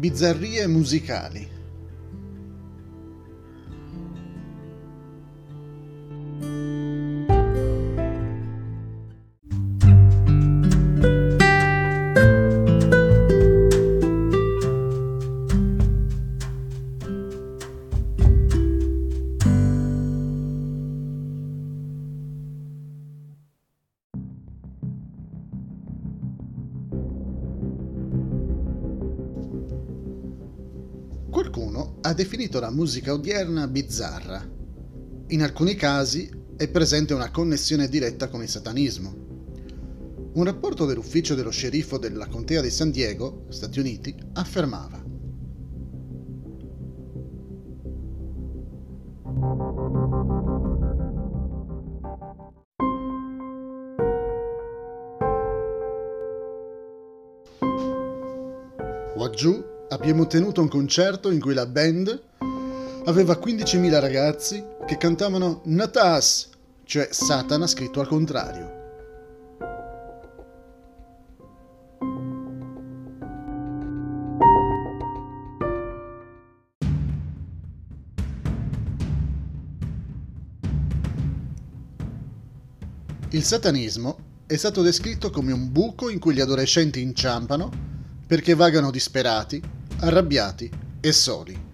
bizzarrie musicali. Qualcuno ha definito la musica odierna bizzarra. In alcuni casi è presente una connessione diretta con il satanismo. Un rapporto dell'ufficio dello sceriffo della contea di San Diego, Stati Uniti, affermava Laggiù abbiamo tenuto un concerto in cui la band aveva 15.000 ragazzi che cantavano Natas, cioè Satana scritto al contrario. Il satanismo è stato descritto come un buco in cui gli adolescenti inciampano perché vagano disperati, arrabbiati e soli.